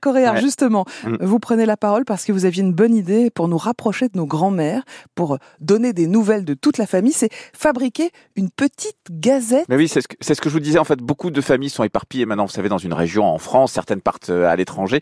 Coréard, justement, mm. vous prenez la parole parce que vous aviez une bonne idée pour nous rapprocher de nos grands-mères, pour donner des nouvelles de toute la famille, c'est fabriquer une petite gazette. Mais oui, c'est ce, que, ce que je vous disais, en fait, beaucoup de familles sont éparpillées maintenant, vous savez, dans une région en France, certaines partent euh, à l'étranger.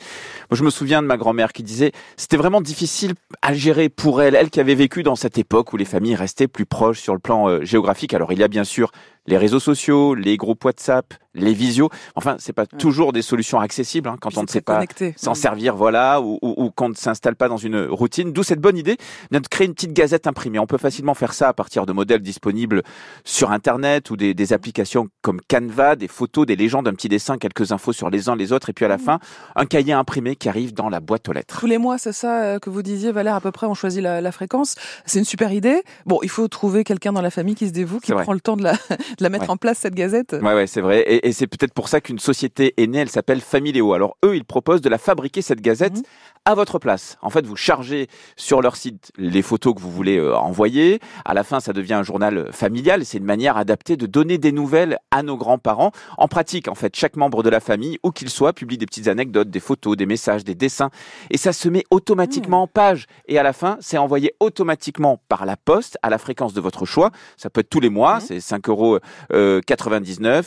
Moi, je me souviens de ma grand-mère qui disait, c'était vraiment difficile à gérer pour elle, elle qui avait vécu dans cette époque où les familles restaient plus proches sur le plan euh, géographique. Alors, il y a bien sûr les réseaux sociaux, les groupes WhatsApp, les visios. Enfin, c'est pas toujours des solutions accessibles hein, quand on ne sait pas s'en servir, voilà, ou, ou, ou qu'on ne s'installe pas dans une routine. D'où cette bonne idée de créer une petite gazette imprimée. On peut facilement faire ça à partir de modèles disponibles sur Internet ou des, des applications comme Canva, des photos, des légendes, un petit dessin, quelques infos sur les uns les autres, et puis à la mmh. fin, un cahier imprimé qui arrive dans la boîte aux lettres. Tous les mois, c'est ça euh, que vous disiez, Valère, à peu près, on choisit la, la fréquence. C'est une super idée. Bon, il faut trouver quelqu'un dans la famille qui se dévoue, qui prend le temps de la, de la mettre en place, cette gazette. Ouais, ouais, c'est vrai. Et, et c'est peut-être pour ça qu'une société est née, elle s'appelle Familéo. Alors eux, ils proposent de la fabriquer, cette gazette, mmh à votre place. En fait, vous chargez sur leur site les photos que vous voulez euh, envoyer. À la fin, ça devient un journal familial. C'est une manière adaptée de donner des nouvelles à nos grands-parents. En pratique, en fait, chaque membre de la famille, où qu'il soit, publie des petites anecdotes, des photos, des messages, des dessins. Et ça se met automatiquement en page. Et à la fin, c'est envoyé automatiquement par la poste à la fréquence de votre choix. Ça peut être tous les mois, c'est 5,99 euros euh,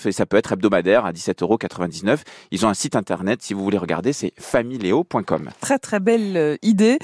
et ça peut être hebdomadaire à 17,99 euros. Ils ont un site internet, si vous voulez regarder, c'est famileo.com. Très, très belle euh, idée.